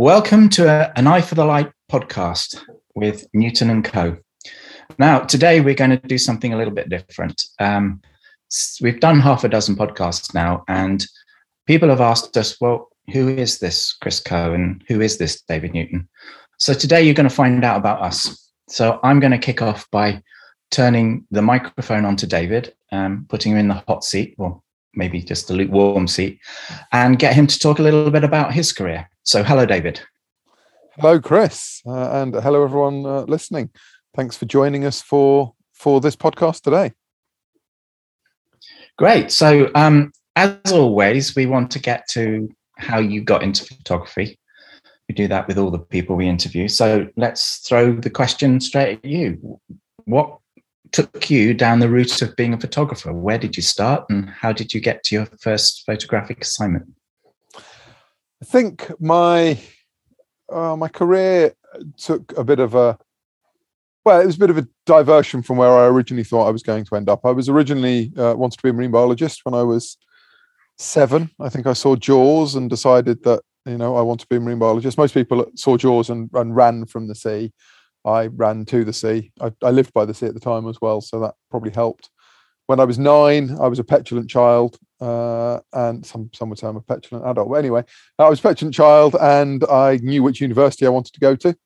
Welcome to a, an Eye for the Light podcast with Newton and Coe. Now, today we're going to do something a little bit different. Um, we've done half a dozen podcasts now, and people have asked us, well, who is this Chris Coe and who is this David Newton? So today you're going to find out about us. So I'm going to kick off by turning the microphone onto David, um, putting him in the hot seat, or maybe just a lukewarm seat, and get him to talk a little bit about his career. So, hello, David. Hello, Chris, uh, and hello, everyone uh, listening. Thanks for joining us for for this podcast today. Great. So, um, as always, we want to get to how you got into photography. We do that with all the people we interview. So let's throw the question straight at you. What took you down the route of being a photographer? Where did you start and how did you get to your first photographic assignment? I think my uh, my career took a bit of a well, it was a bit of a diversion from where I originally thought I was going to end up. I was originally uh, wanted to be a marine biologist when I was seven. I think I saw Jaws and decided that you know I want to be a marine biologist. Most people saw Jaws and, and ran from the sea. I ran to the sea. I, I, lived by the sea at the time as well, so that probably helped. When I was nine, I was a petulant child, uh, and some some would say I'm a petulant adult. But anyway, I was a petulant child, and I knew which university I wanted to go to.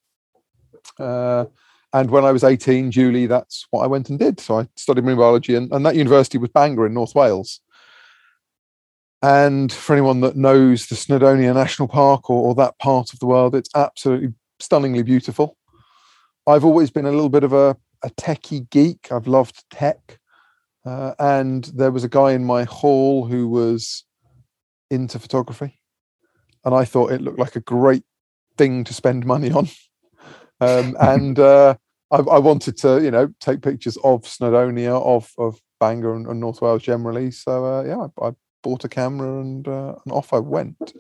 Uh, and when I was 18, Julie, that's what I went and did. So I studied marine biology, and, and that university was Bangor in North Wales. And for anyone that knows the Snowdonia National Park or, or that part of the world, it's absolutely stunningly beautiful. I've always been a little bit of a, a techie geek. I've loved tech. Uh, and there was a guy in my hall who was into photography. And I thought it looked like a great thing to spend money on. Um, and uh, I, I, wanted to, you know, take pictures of Snowdonia, of, of Bangor and, and North Wales generally. So, uh, yeah, I, I, bought a camera and, uh, and off I went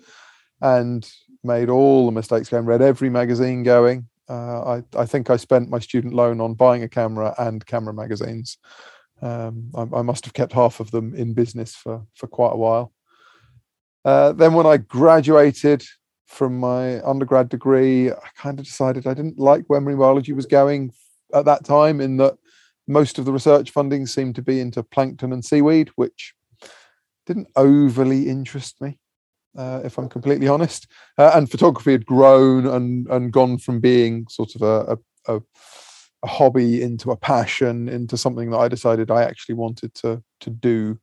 and made all the mistakes going, read every magazine going, uh, I, I think I spent my student loan on buying a camera and camera magazines. Um, I, I, must have kept half of them in business for, for quite a while. Uh, then, when I graduated from my undergrad degree, I kind of decided I didn't like where marine biology was going at that time, in that most of the research funding seemed to be into plankton and seaweed, which didn't overly interest me uh, if I'm completely honest. Uh, and photography had grown and and gone from being sort of a, a, a, hobby into a passion into something that I decided I actually wanted to to do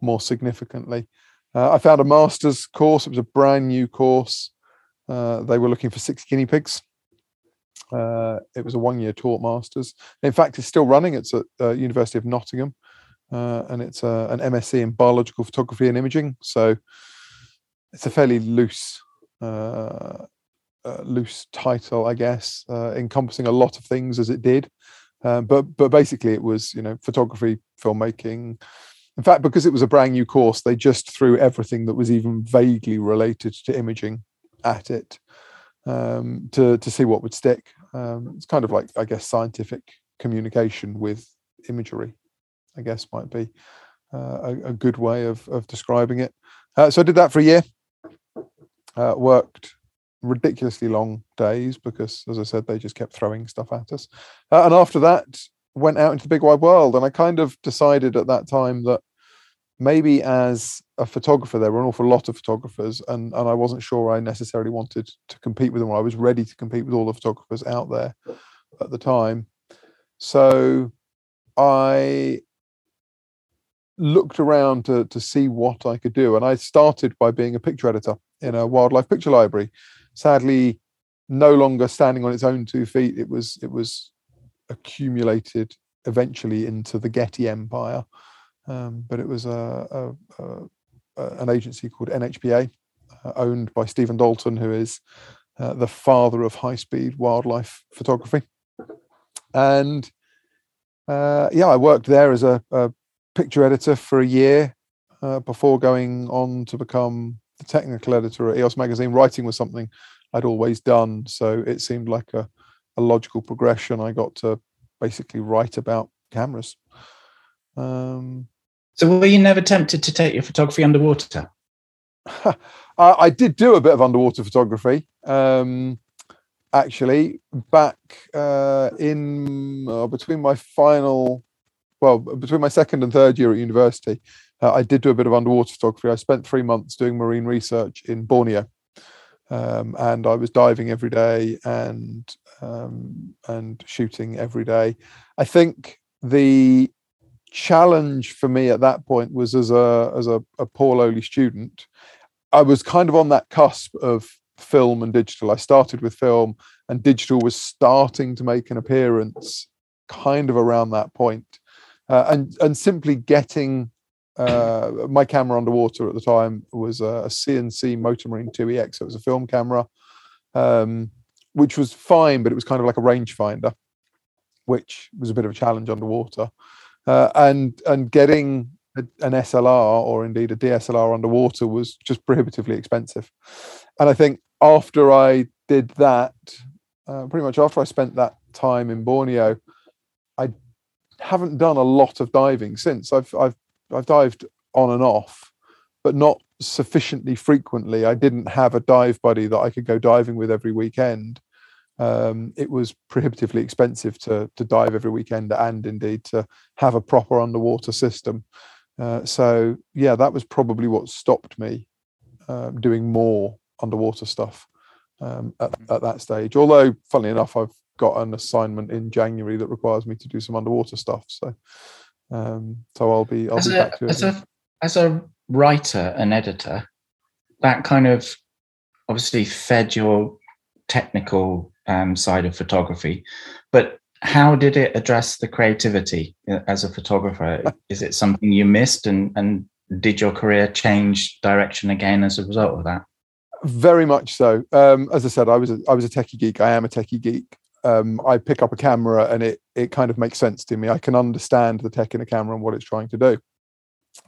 more significantly. Uh, I found a master's course. It was a brand new course. Uh, they were looking for six guinea pigs. Uh, it was a one-year taught masters. In fact, it's still running. It's at uh, University of Nottingham, and it's an MSc in biological photography and imaging. So it's a fairly loose uh, uh, loose title, I guess, uh, encompassing a lot of things as it did. Um, but but basically, it was you know photography, filmmaking. In fact, because it was a brand new course, they just threw everything that was even vaguely related to imaging at it um, to to see what would stick. Um, it's kind of like I guess scientific communication with imagery. I guess might be uh, a, a, good way of of describing it. Uh, so I did that for a year uh, worked ridiculously long days because, as I said, they just kept throwing stuff at us. Uh, and after that, went out into the big wide world. And I kind of decided at that time that maybe as a photographer, there were an awful lot of photographers, and, and I wasn't sure I necessarily wanted to compete with them. I was ready to compete with all the photographers out there at the time. So I looked around to to see what I could do, and I started by being a picture editor in a wildlife picture library. Sadly, no longer standing on its own two feet, it was it was accumulated eventually into the Getty Empire, um, but it was a, a, a, an agency called NHPA, uh, owned by Stephen Dalton, who is uh, the father of high speed wildlife photography, and uh, yeah, I worked there as a, a picture editor for a year uh, before going on to become the technical editor at EOS magazine. Writing was something I'd always done, so it seemed like a, a logical progression. I got to basically write about cameras. Um, so, were you never tempted to take your photography underwater? I did do a bit of underwater photography. Um, actually, back uh, in uh, between my final, well, between my second and third year at university, uh, I did do a bit of underwater photography. I spent three months doing marine research in Borneo, um, and I was diving every day and um, and shooting every day. I think the challenge for me at that point was as a as a, a poor lowly student I was kind of on that cusp of film and digital. I started with film, and digital was starting to make an appearance kind of around that point. Uh, and and simply getting uh, my camera underwater at the time was a, a CNC MotorMarine 2EX. So it was a film camera, um, which was fine, but it was kind of like a rangefinder, which was a bit of a challenge underwater. Uh, and and getting an SLR or indeed a DSLR underwater was just prohibitively expensive. And I think after I did that, uh, pretty much after I spent that time in Borneo, I haven't done a lot of diving since. I've I've I've dived on and off, but not sufficiently frequently. I didn't have a dive buddy that I could go diving with every weekend. Um, it was prohibitively expensive to to dive every weekend and indeed to have a proper underwater system. Uh, so yeah, that was probably what stopped me um, doing more underwater stuff um, at, mm. at that stage. Although, funnily enough, I've got an assignment in January that requires me to do some underwater stuff. So, um, so I'll be I'll as be a, back to it. As a as a writer and editor, that kind of obviously fed your technical um, side of photography, but how did it address the creativity uh, as a photographer? Is it something you missed, and and did your career change direction again as a result of that? Very much so. Um, as I said, I was a, I was a techie geek. I am a techie geek. Um, I pick up a camera and it it kind of makes sense to me. I can understand the tech in a camera and what it's trying to do.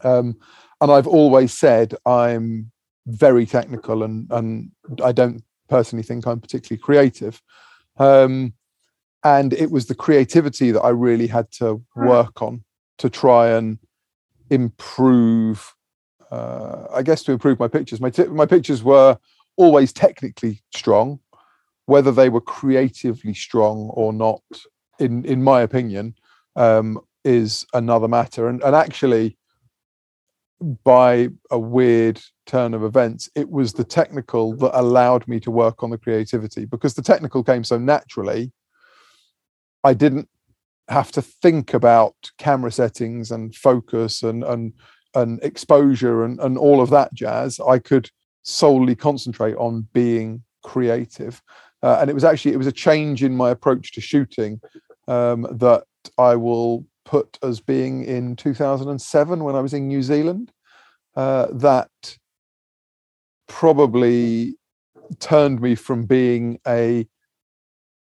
Um, and I've always said I'm very technical and and I don't personally think I'm particularly creative. Um, and it was the creativity that I really had to work on to try and improve. Uh, I guess to improve my pictures. My t- my pictures were always technically strong, whether they were creatively strong or not. In in my opinion, um, is another matter. And and actually, by a weird turn of events, it was the technical that allowed me to work on the creativity because the technical came so naturally I didn't have to think about camera settings and focus and and and exposure and, and all of that jazz. I could solely concentrate on being creative. Uh, and it was actually it was a change in my approach to shooting um, that I will put as being in 2007 when I was in New Zealand. Uh, that probably turned me from being a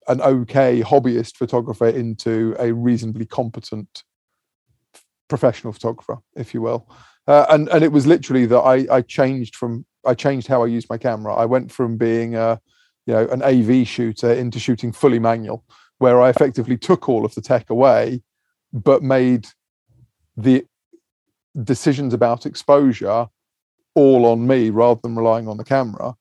an okay hobbyist photographer into a reasonably competent professional photographer, if you will. Uh, and and it was literally that I I changed from I changed how I used my camera. I went from being a you know an AV shooter into shooting fully manual, where I effectively took all of the tech away, but made the decisions about exposure all on me rather than relying on the camera.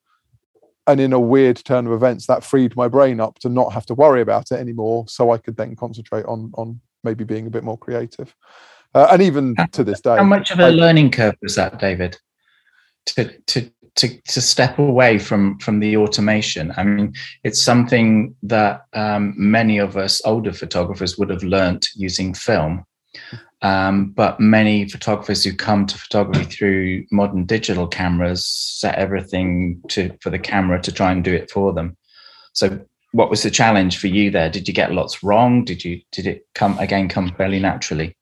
And in a weird turn of events that freed my brain up to not have to worry about it anymore so i could then concentrate on on maybe being a bit more creative. Uh, and even to this day how much of a I, learning curve was that david? To to to, to step away from from the automation i mean it's something that um, many of us older photographers would have learnt using film um, but many photographers who come to photography through modern digital cameras set everything to for the camera to try and do it for them. So, what was the challenge for you there? Did you get lots wrong? Did you did it come again come fairly naturally?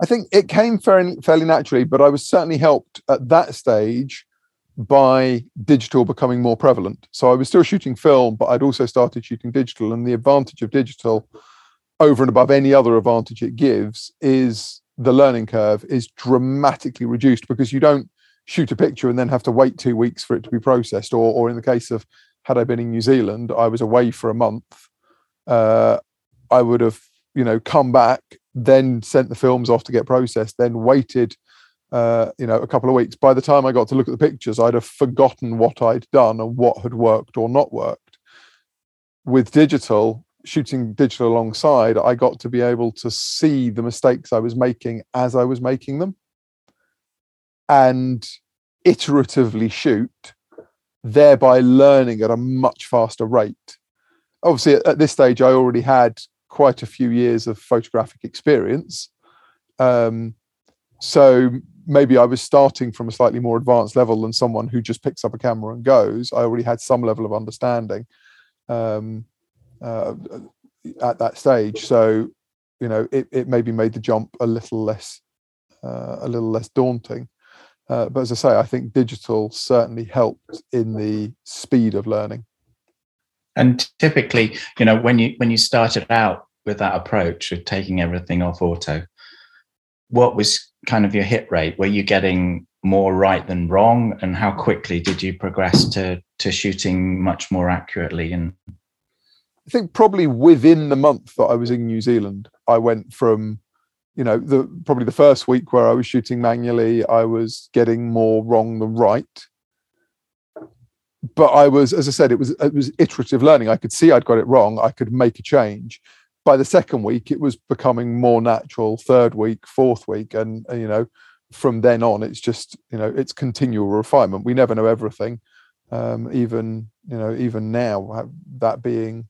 I think it came fairly fairly naturally, but I was certainly helped at that stage by digital becoming more prevalent. So I was still shooting film, but I'd also started shooting digital, and the advantage of digital over and above any other advantage it gives is the learning curve is dramatically reduced because you don't shoot a picture and then have to wait two weeks for it to be processed or or in the case of had i been in new zealand i was away for a month uh, i would have you know come back then sent the films off to get processed then waited uh, you know, a couple of weeks. By the time I got to look at the pictures, I'd have forgotten what I'd done and what had worked or not worked. With digital, shooting digital alongside, I got to be able to see the mistakes I was making as I was making them and iteratively shoot, thereby learning at a much faster rate. Obviously, at this stage, I already had quite a few years of photographic experience. Um, so maybe I was starting from a slightly more advanced level than someone who just picks up a camera and goes. I already had some level of understanding um, uh, at that stage. So, you know, it, it maybe made the jump a little less, uh, a little less daunting. Uh, but as I say, I think digital certainly helped in the speed of learning. And typically, you know, when you when you started out with that approach of taking everything off auto, what was kind of your hit rate? Were you getting more right than wrong? And how quickly did you progress to to shooting much more accurately? And I think probably within the month that I was in New Zealand, I went from, you know, the probably the first week where I was shooting manually, I was getting more wrong than right. But I was, as I said, it was it was iterative learning. I could see I'd got it wrong. I could make a change by the second week it was becoming more natural third week fourth week and, and, you know from then on it's just you know it's continual refinement. We never know everything um, even you know even now that being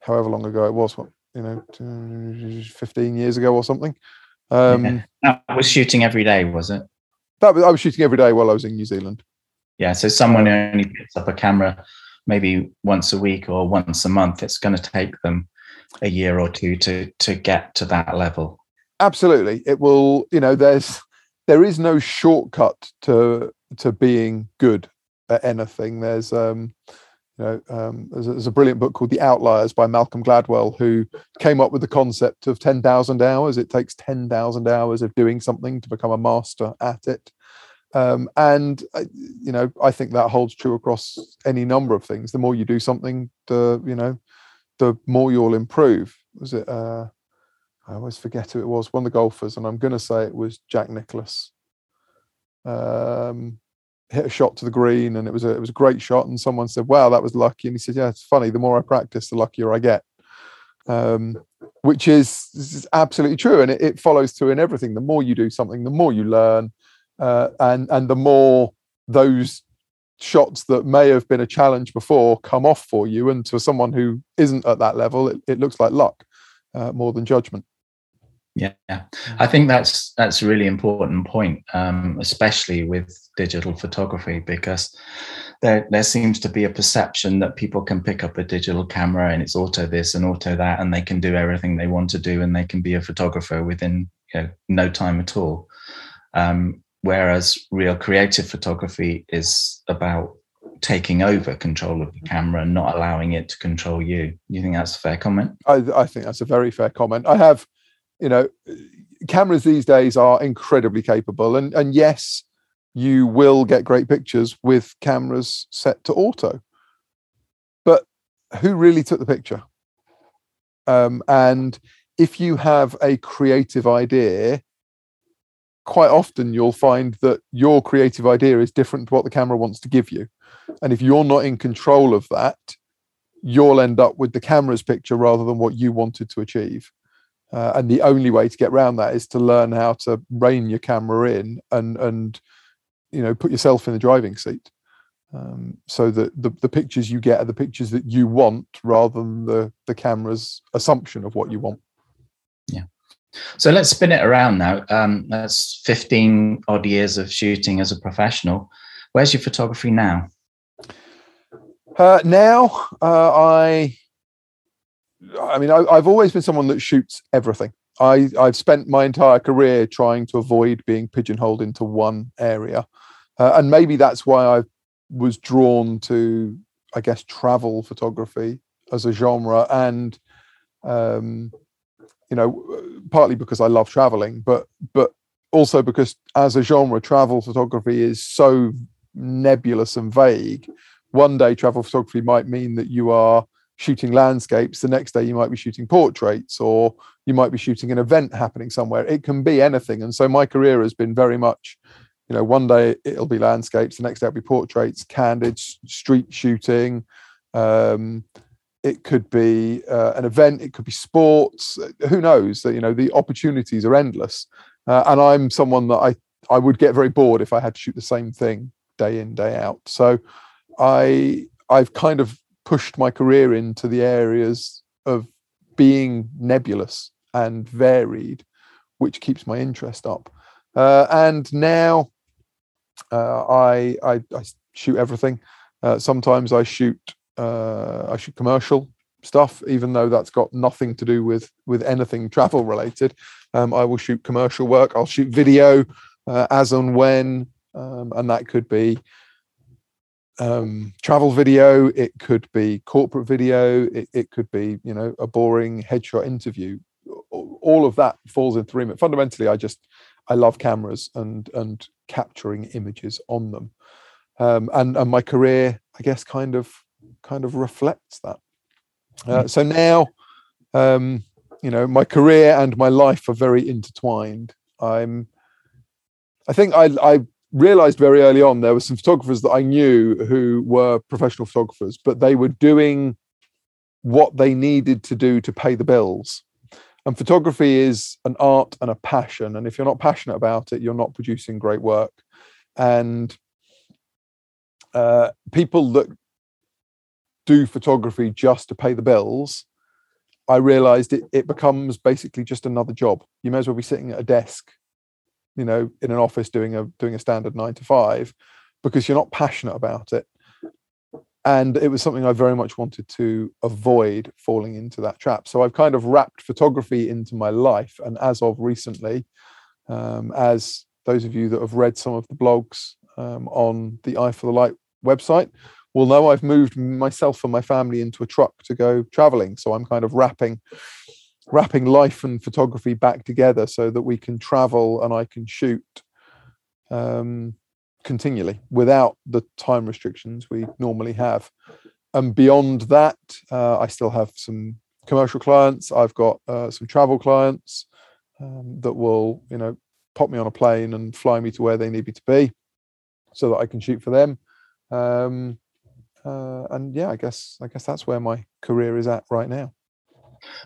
however long ago it was what you know 15 years ago or something. Um yeah. that was shooting every day was it? That was i was shooting every day while i was in new zealand. Yeah so someone who only picks up a camera maybe once a week or once a month it's going to take them a year or two to to get to that level. Absolutely. It will you know there's there is no shortcut to to being good at anything. There's um you know um there's a, there's a brilliant book called the outliers by malcolm gladwell who came up with the concept of 10,000 hours. It takes 10,000 hours of doing something to become a master at it. Um, and uh, you know i think that holds true across any number of things. The more you do something the you know the more you'll improve. Was it? Uh, I always forget who it was. One of the golfers, and I'm going to say it was Jack Nicklaus. Um, hit a shot to the green, and it was a it was a great shot. And someone said, "Wow, that was lucky." And he said, "Yeah, it's funny. The more I practice, the luckier I get." Um, which is, is absolutely true, and it, it, follows through in everything. The more you do something, the more you learn, uh, and and the more those shots that may have been a challenge before come off for you. And to someone who isn't at that level it, it looks like luck uh, more than judgment. Yeah i think that's that's a really important point um, especially with digital photography because there there seems to be a perception that people can pick up a digital camera and it's auto this and auto that and they can do everything they want to do and they can be a photographer within you know, no time at all. Um, whereas real creative photography is about taking over control of the camera and not allowing it to control you. You think that's a fair comment? I, I think that's a very fair comment. I have, you know, cameras these days are incredibly capable, and and yes, you will get great pictures with cameras set to auto. But who really took the picture? Um, and if you have a creative idea quite often you'll find that your creative idea is different to what the camera wants to give you. And if you're not in control of that, you'll end up with the camera's picture rather than what you wanted to achieve. Uh, and the only way to get around that is to learn how to rein your camera in and and you know put yourself in the driving seat, um, so that the, the pictures you get are the pictures that you want rather than the the camera's assumption of what you want. Yeah. So let's spin it around now. Um, that's 15 odd years of shooting as a professional. Where's your photography now? Uh, now, uh, I, I mean, I, have always been someone that shoots everything. I, I've spent my entire career trying to avoid being pigeonholed into one area, uh, and maybe that's why I was drawn to, I guess, travel photography as a genre and um, you know, partly because I love traveling, but but also because as a genre, travel photography is so nebulous and vague. One day, travel photography might mean that you are shooting landscapes the next day you might be shooting portraits or you might be shooting an event happening somewhere it can be anything and so my career has been very much you know one day it'll be landscapes the next day it'll be portraits candid street shooting um, it could be uh, an event it could be sports who knows? You know the opportunities are endless. Uh, and i'm someone that i i would get very bored if i had to shoot the same thing day in day out. So i i've kind of pushed my career into the areas of being nebulous and varied which keeps my interest up. Uh, and now uh, I, I, I shoot everything. Uh, sometimes i shoot uh, I shoot commercial stuff, even though that's got nothing to do with with anything travel related. Um, I will shoot commercial work. I'll shoot video uh, as and when, um, and that could be um, travel video. It could be corporate video. It, it could be you know a boring headshot interview. All of that falls into remit. Fundamentally, I just I love cameras and and capturing images on them. Um, and and my career, I guess, kind of kind of reflects that. Uh, hmm. so now, um, you know, my career and my life are very intertwined. I'm, I think I, I realized very early on there were some photographers that I knew who were professional photographers, but they were doing what they needed to do to pay the bills. And photography is an art and a passion. And if you're not passionate about it, you're not producing great work. And uh, people that do photography just to pay the bills, I realized it, it becomes basically just another job. You may as well be sitting at a desk, you know, in an office doing a doing a standard nine to five, because you're not passionate about it. And it was something I very much wanted to avoid falling into that trap. So I've kind of wrapped photography into my life. And as of recently, um, as those of you that have read some of the blogs um, on the Eye for the Light website will know I've moved myself and my family into a truck to go traveling. So I'm kind of wrapping wrapping life and photography back together so that we can travel and I can shoot um, continually without the time restrictions we normally have. And beyond that, uh, I still have some commercial clients. I've got uh, some travel clients um, that will, you know, pop me on a plane and fly me to where they need me to be, so that I can shoot for them. Um, uh, and yeah, I guess I guess that's where my career is at right now.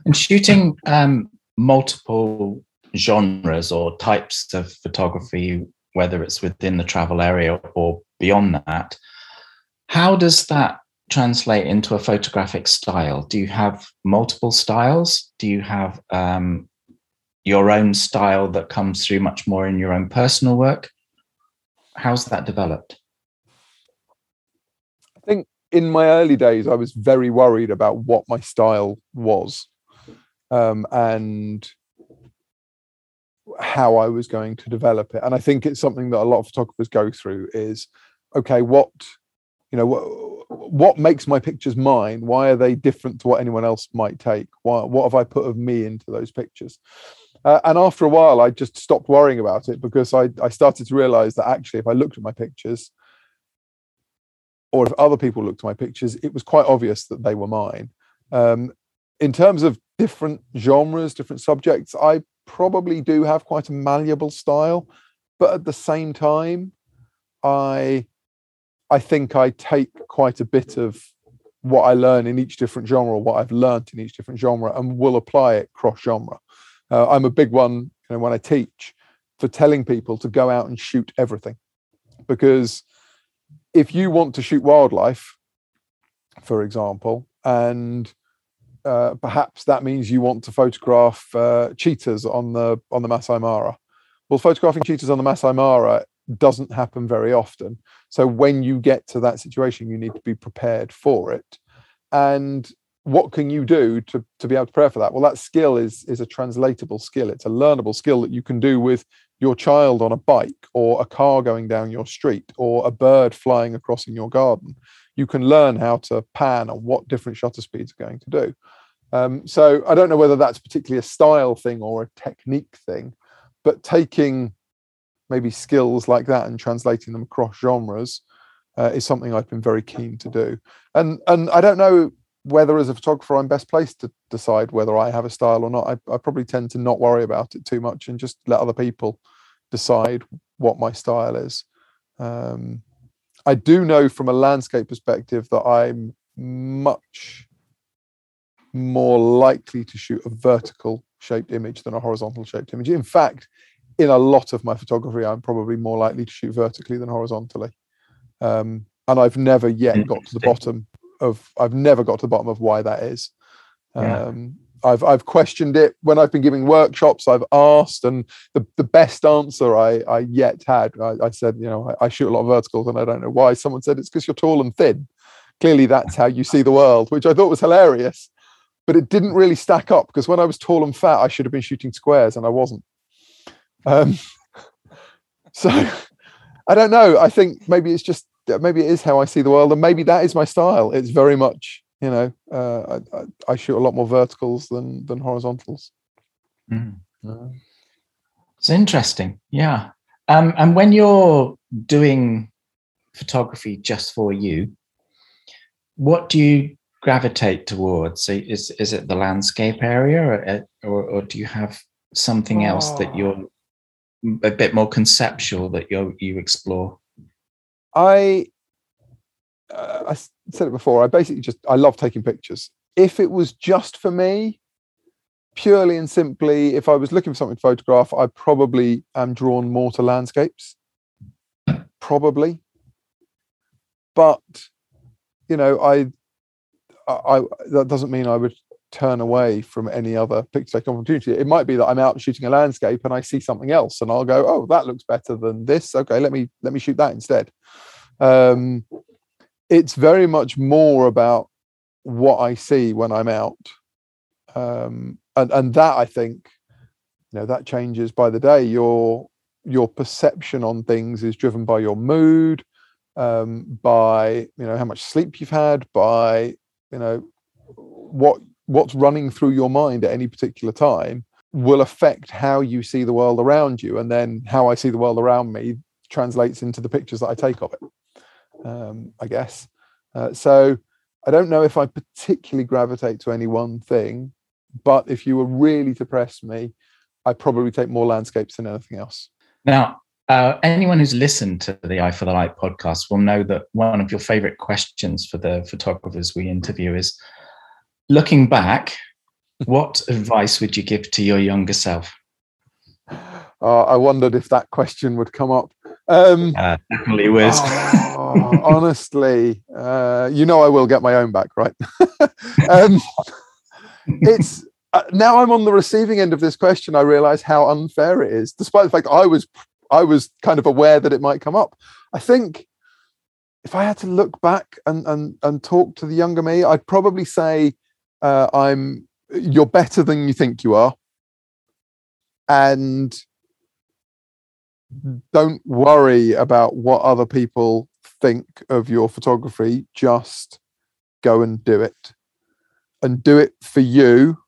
And shooting um, multiple genres or types of photography, whether it's within the travel area or beyond that, how does that translate into a photographic style? Do you have multiple styles? Do you have um, your own style that comes through much more in your own personal work? How's that developed? Think in my early days, I was very worried about what my style was um, and how I was going to develop it. And I think it's something that a lot of photographers go through is okay, what you know what, what makes my pictures mine? Why are they different to what anyone else might take? Why, what have i put of me into those pictures? Uh, and after a while i just stopped worrying about it because I, I started to realize that actually if i looked at my pictures or if other people looked at my pictures, it was quite obvious that they were mine. Um, in terms of different genres, different subjects, I probably do have quite a malleable style, but at the same time, I I think I take quite a bit of what I learn in each different genre, what I've learned in each different genre, and will apply it cross genre. Uh, I'm a big one, you know, when I teach for telling people to go out and shoot everything, because if you want to shoot wildlife, for example, and uh, perhaps that means you want to photograph uh, cheetahs on the on the Masai Mara. Well, photographing cheetahs on the Masai Mara doesn't happen very often. So when you get to that situation, you need to be prepared for it. And what can you do to, to be able to prepare for that? Well, that skill is is a translatable skill. It's a learnable skill that you can do with your child on a bike or a car going down your street or a bird flying across in your garden, you can learn how to pan and what different shutter speeds are going to do. Um, so I don't know whether that's particularly a style thing or a technique thing, but taking maybe skills like that and translating them across genres uh, is something I've been very keen to do. And and I don't know whether as a photographer I'm best placed to decide whether I have a style or not. I, I probably tend to not worry about it too much and just let other people decide what my style is. Um, I do know from a landscape perspective that I'm much more likely to shoot a vertical shaped image than a horizontal shaped image. In fact, in a lot of my photography, I'm probably more likely to shoot vertically than horizontally. Um, and I've never yet got to the bottom of I've never got to the bottom of why that is. Yeah. Um, I've I've questioned it when I've been giving workshops. I've asked, and the, the best answer I I yet had, I, I said, you know, I, I, shoot a lot of verticals, and I don't know why. Someone said it's because you're tall and thin. Clearly, that's how you see the world, which I thought was hilarious. But it didn't really stack up because when I was tall and fat, I should have been shooting squares, and I wasn't. Um, so I don't know. I think maybe it's just maybe it is how I see the world, and maybe that is my style. It's very much, you know, uh, I, I, shoot a lot more verticals than than horizontals. Mm. Uh, it's interesting, yeah. Um, and when you're doing photography just for you, what do you gravitate towards? Is is it the landscape area, or or, or do you have something else that you're oh. a bit more conceptual that you you explore? I uh, I said it before. I basically just I love taking pictures. If it was just for me, purely and simply, if I was looking for something to photograph, I probably am drawn more to landscapes. Probably, but you know, I, I that doesn't mean I would turn away from any other picture taking opportunity. It might be that I'm out shooting a landscape and I see something else, and I'll go, "Oh, that looks better than this. Okay, let me let me shoot that instead." Um, it's very much more about what I see when I'm out, um, and and that I think, you know, that changes by the day. Your your perception on things is driven by your mood, um, by you know how much sleep you've had, by you know what what's running through your mind at any particular time will affect how you see the world around you and then how i see the world around me translates into the pictures that i take of it um, I guess. Uh, so I don't know if I particularly gravitate to any one thing, but if you were really to press me, I'd probably take more landscapes than anything else. Now, uh, anyone who's listened to the Eye for the Light podcast will know that one of your favorite questions for the photographers we interview is looking back, what advice would you give to your younger self? Uh, I wondered if that question would come up. Um, uh, definitely was. oh, honestly, uh, you know I will get my own back, right? um, it's uh, now I'm on the receiving end of this question. I realise how unfair it is, despite the fact I was I was kind of aware that it might come up. I think if I had to look back and and and talk to the younger me, I'd probably say uh, I'm you're better than you think you are, and don't worry about what other people think of your photography. Just go and do it. And do it for you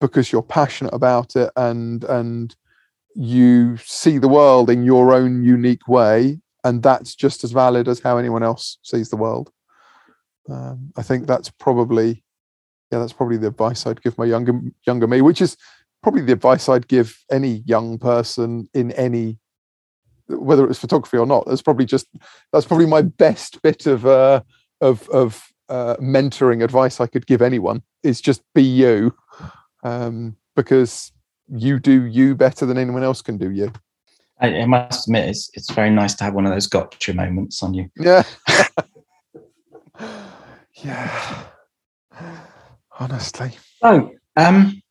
because you're passionate about it and and you see the world in your own unique way and that's just as valid as how anyone else sees the world um, i think that's probably yeah that's probably the advice i'd give my younger younger me which is probably the advice I'd give any young person in any whether it was photography or not. That's probably just that's probably my best bit of uh, of of uh, mentoring advice I could give anyone is just be you, um, because you do you better than anyone else can do you. I, I must admit, it's it's very nice to have one of those gotcha moments on you. Yeah. yeah. Honestly. Oh, um,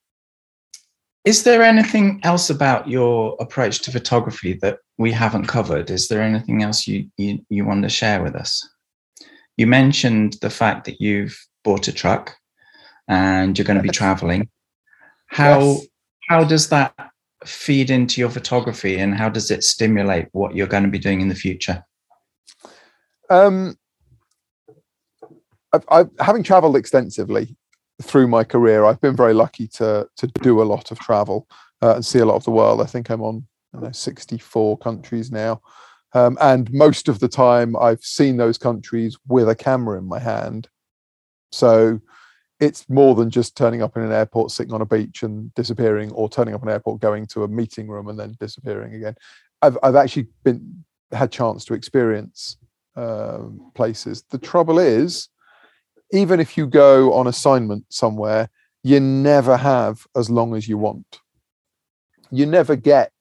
is there anything else about your approach to photography that we haven't covered? Is there anything else you, you, you want to share with us? You mentioned the fact that you've bought a truck and you're going to be traveling. How yes. how does that feed into your photography and how does it stimulate what you're going to be doing in the future? Um, I've, I've, having traveled extensively, through my career, I've been very lucky to to do a lot of travel uh, and see a lot of the world. I think I'm on know, 64 countries now, um, and most of the time I've seen those countries with a camera in my hand, So it's more than just turning up in an airport, sitting on a beach and disappearing, or turning up an airport, going to a meeting room and then disappearing again. I've I've actually been had chance to experience um, places. The trouble is, even if you go on assignment somewhere, you never have as long as you want. You never get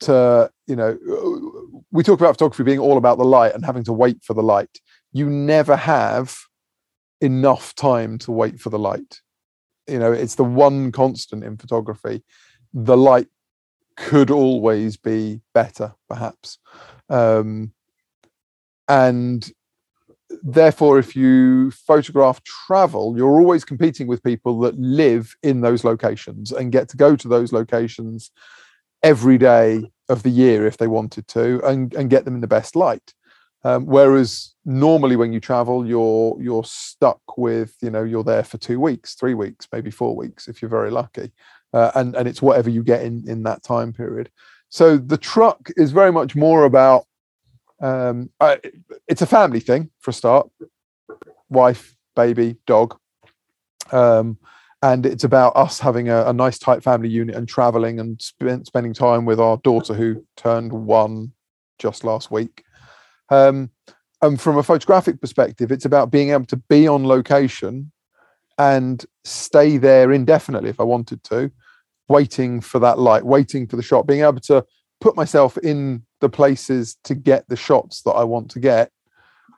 to, you know, we talk about photography being all about the light and having to wait for the light. You never have enough time to wait for the light. You know, it's the one constant in photography. The light could always be better, perhaps. Um, and therefore, if you photograph travel, you're always competing with people that live in those locations and get to go to those locations every day of the year if they wanted to and, and get them in the best light. Um, whereas normally when you travel, you're you're stuck with you know you're there for two weeks, three weeks, maybe four weeks if you're very lucky, uh, and and it's whatever you get in in that time period. So the truck is very much more about um, I, it's a family thing for a start, wife, baby, dog, um, and it's about us having a, a nice tight family unit and traveling and spend, spending time with our daughter who turned one just last week. Um, and from a photographic perspective, it's about being able to be on location and stay there indefinitely if I wanted to, waiting for that light, waiting for the shot, being able to put myself in the places to get the shots that I want to get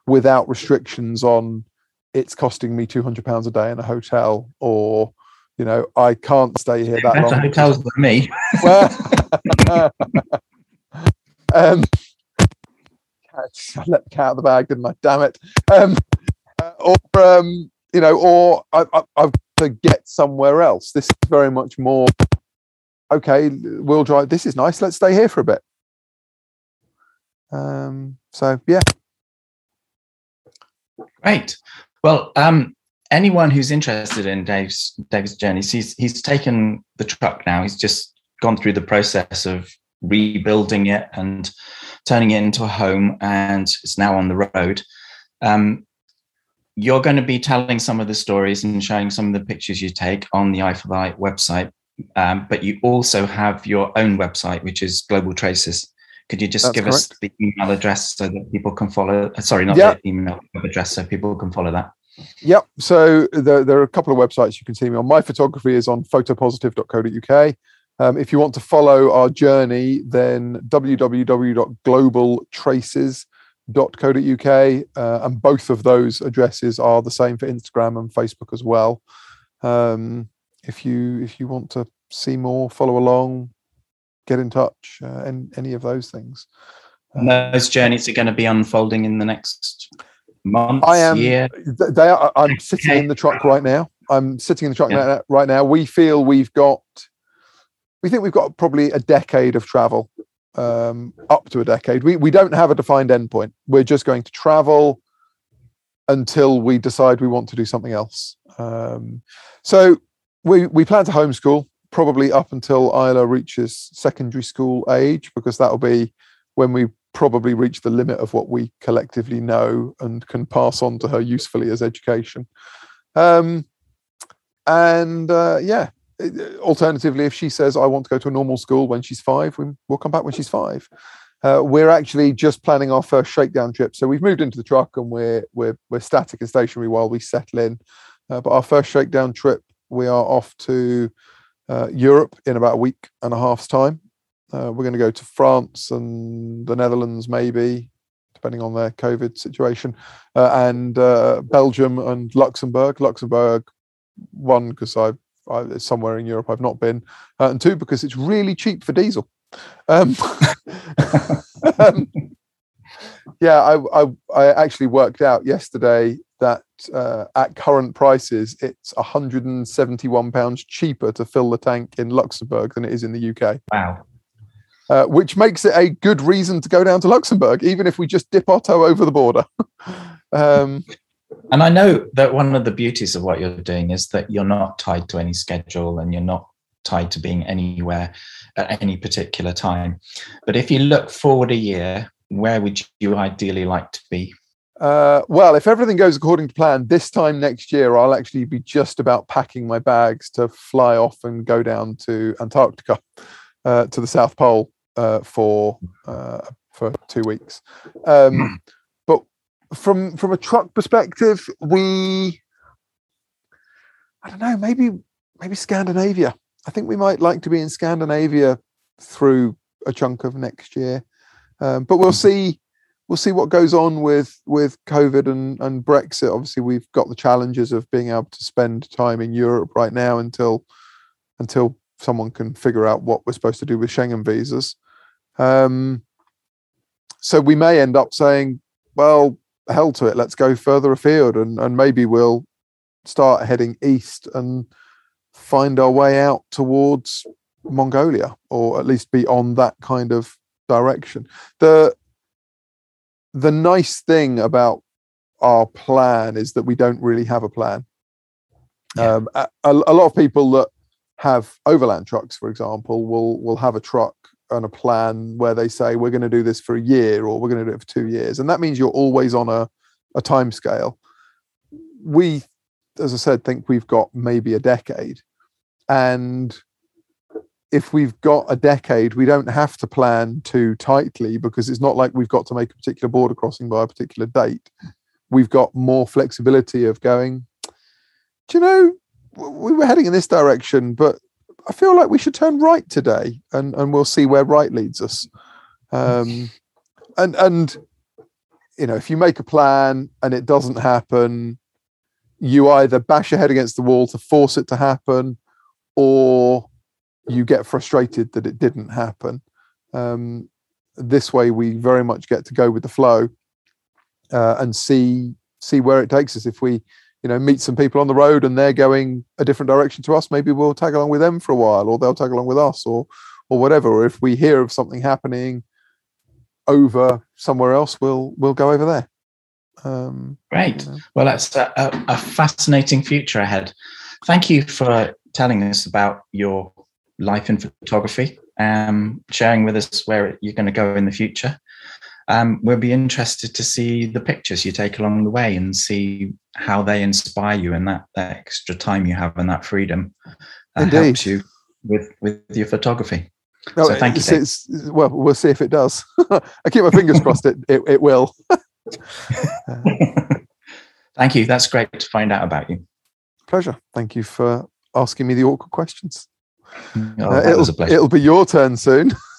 without restrictions on it's costing me 200 pounds a day in a hotel or you know i can't stay here that Better long hotels than me well, um, I let the cat out of the bag, didn't I? Damn it. Um, uh, or um, you know, or I, I, I've to get somewhere else. This is very much more. Okay, we'll drive. This is nice. Let's stay here for a bit. Um, so yeah. Great. Well, um, anyone who's interested in Dave's Dave's journey, he's he's taken the truck now. He's just gone through the process of rebuilding it and turning it into a home, and it's now on the road. Um, you're going to be telling some of the stories and showing some of the pictures you take on the Eye for website, um, but you also have your own website, which is Global Traces. Could you just That's give us the email address so that people can follow? uh, Sorry, not Yeah. the email address, so people can follow that. Yep. So there, there are a couple of websites you can see me on. My photography is on photopositive.co.uk. Um, if you want to follow our journey, then www.globaltraces.co.uk. Uh, and both of those addresses are the same for Instagram and Facebook as well. Um, if you if you want to see more, follow along, get in touch, uh, and any of those things. And those journeys are going to be unfolding in the next month, I am. year. They are. I'm sitting in the truck right now. I'm sitting in the truck Yeah. right now. We feel we've got. We think we've got probably a decade of travel, um, up to a decade. We we don't have a defined endpoint. We're just going to travel until we decide we want to do something else. Um, so we we plan to homeschool probably up until Isla reaches secondary school age because that'll be when we probably reach the limit of what we collectively know and can pass on to her usefully as education. Um, and uh, yeah, uh, alternatively, if she says I want to go to a normal school when she's five, we, we'll come back when she's five. Uh, we're actually just planning our first shakedown trip, so we've moved into the truck and we're we're we're static and stationary while we settle in. Uh, but our first shakedown trip, we are off to uh, Europe in about a week and a half's time. Uh, we're going to go to France and the Netherlands, maybe, depending on their COVID situation, uh, and uh, Belgium and Luxembourg. Luxembourg, one because I, I it's somewhere in Europe I've not been, uh, and two because it's really cheap for diesel. Um, um, yeah, I, I I actually worked out yesterday that uh, at current prices, it's 171 pounds cheaper to fill the tank in Luxembourg than it is in the UK Wow. uh, which makes it a good reason to go down to Luxembourg, even if we just dip our toe over the border. um, And I know that one of the beauties of what you're doing is that you're not tied to any schedule and you're not tied to being anywhere at any particular time. But if you look forward a year, where would you ideally like to be? Uh, well, if everything goes according to plan, this time next year, I'll actually be just about packing my bags to fly off and go down to Antarctica, uh, to the South Pole uh, for uh, for two weeks. Um, but from from a truck perspective, we I don't know, maybe maybe Scandinavia. I think we might like to be in Scandinavia through a chunk of next year, um, but we'll see we'll see what goes on with with COVID and and Brexit. Obviously, we've got the challenges of being able to spend time in Europe right now until until someone can figure out what we're supposed to do with Schengen visas. Um, so we may end up saying, well, hell to it, let's go further afield, and and maybe we'll start heading east and find our way out towards Mongolia, or at least be on that kind of direction. The the nice thing about our plan is that we don't really have a plan. Yeah. Um, a, a, lot of people that have overland trucks, for example, will will have a truck and a plan where they say we're going to do this for a year or we're going to do it for two years, and that means you're always on a a time scale. We, as I said, think we've got maybe a decade, and if we've got a decade, we don't have to plan too tightly because it's not like we've got to make a particular border crossing by a particular date. We've got more flexibility of going, do you know, we were heading in this direction, but I feel like we should turn right today and, and we'll see where right leads us. Um, and, and, you know, if you make a plan and it doesn't happen, you either bash your head against the wall to force it to happen or you get frustrated that it didn't happen. Um, this way, we very much get to go with the flow uh, and see see where it takes us. If we, you know, meet some people on the road and they're going a different direction to us, maybe we'll tag along with them for a while, or they'll tag along with us, or or whatever. Or if we hear of something happening over somewhere else, we'll we'll go over there. Um, Great. You know. Well, that's a, a, fascinating future ahead. Thank you for telling us about your life in photography, um, sharing with us where you're going to go in the future. Um, we'll be interested to see the pictures you take along the way and see how they inspire you and that, that extra time you have and that freedom that Indeed. helps you with with your photography. No, so thank you. It's, well, we'll see if it does. I keep my fingers crossed. It it, it will. thank you. That's great to find out about you. Pleasure. Thank you for asking me the awkward questions. Oh, uh, it'll, it'll be your turn soon.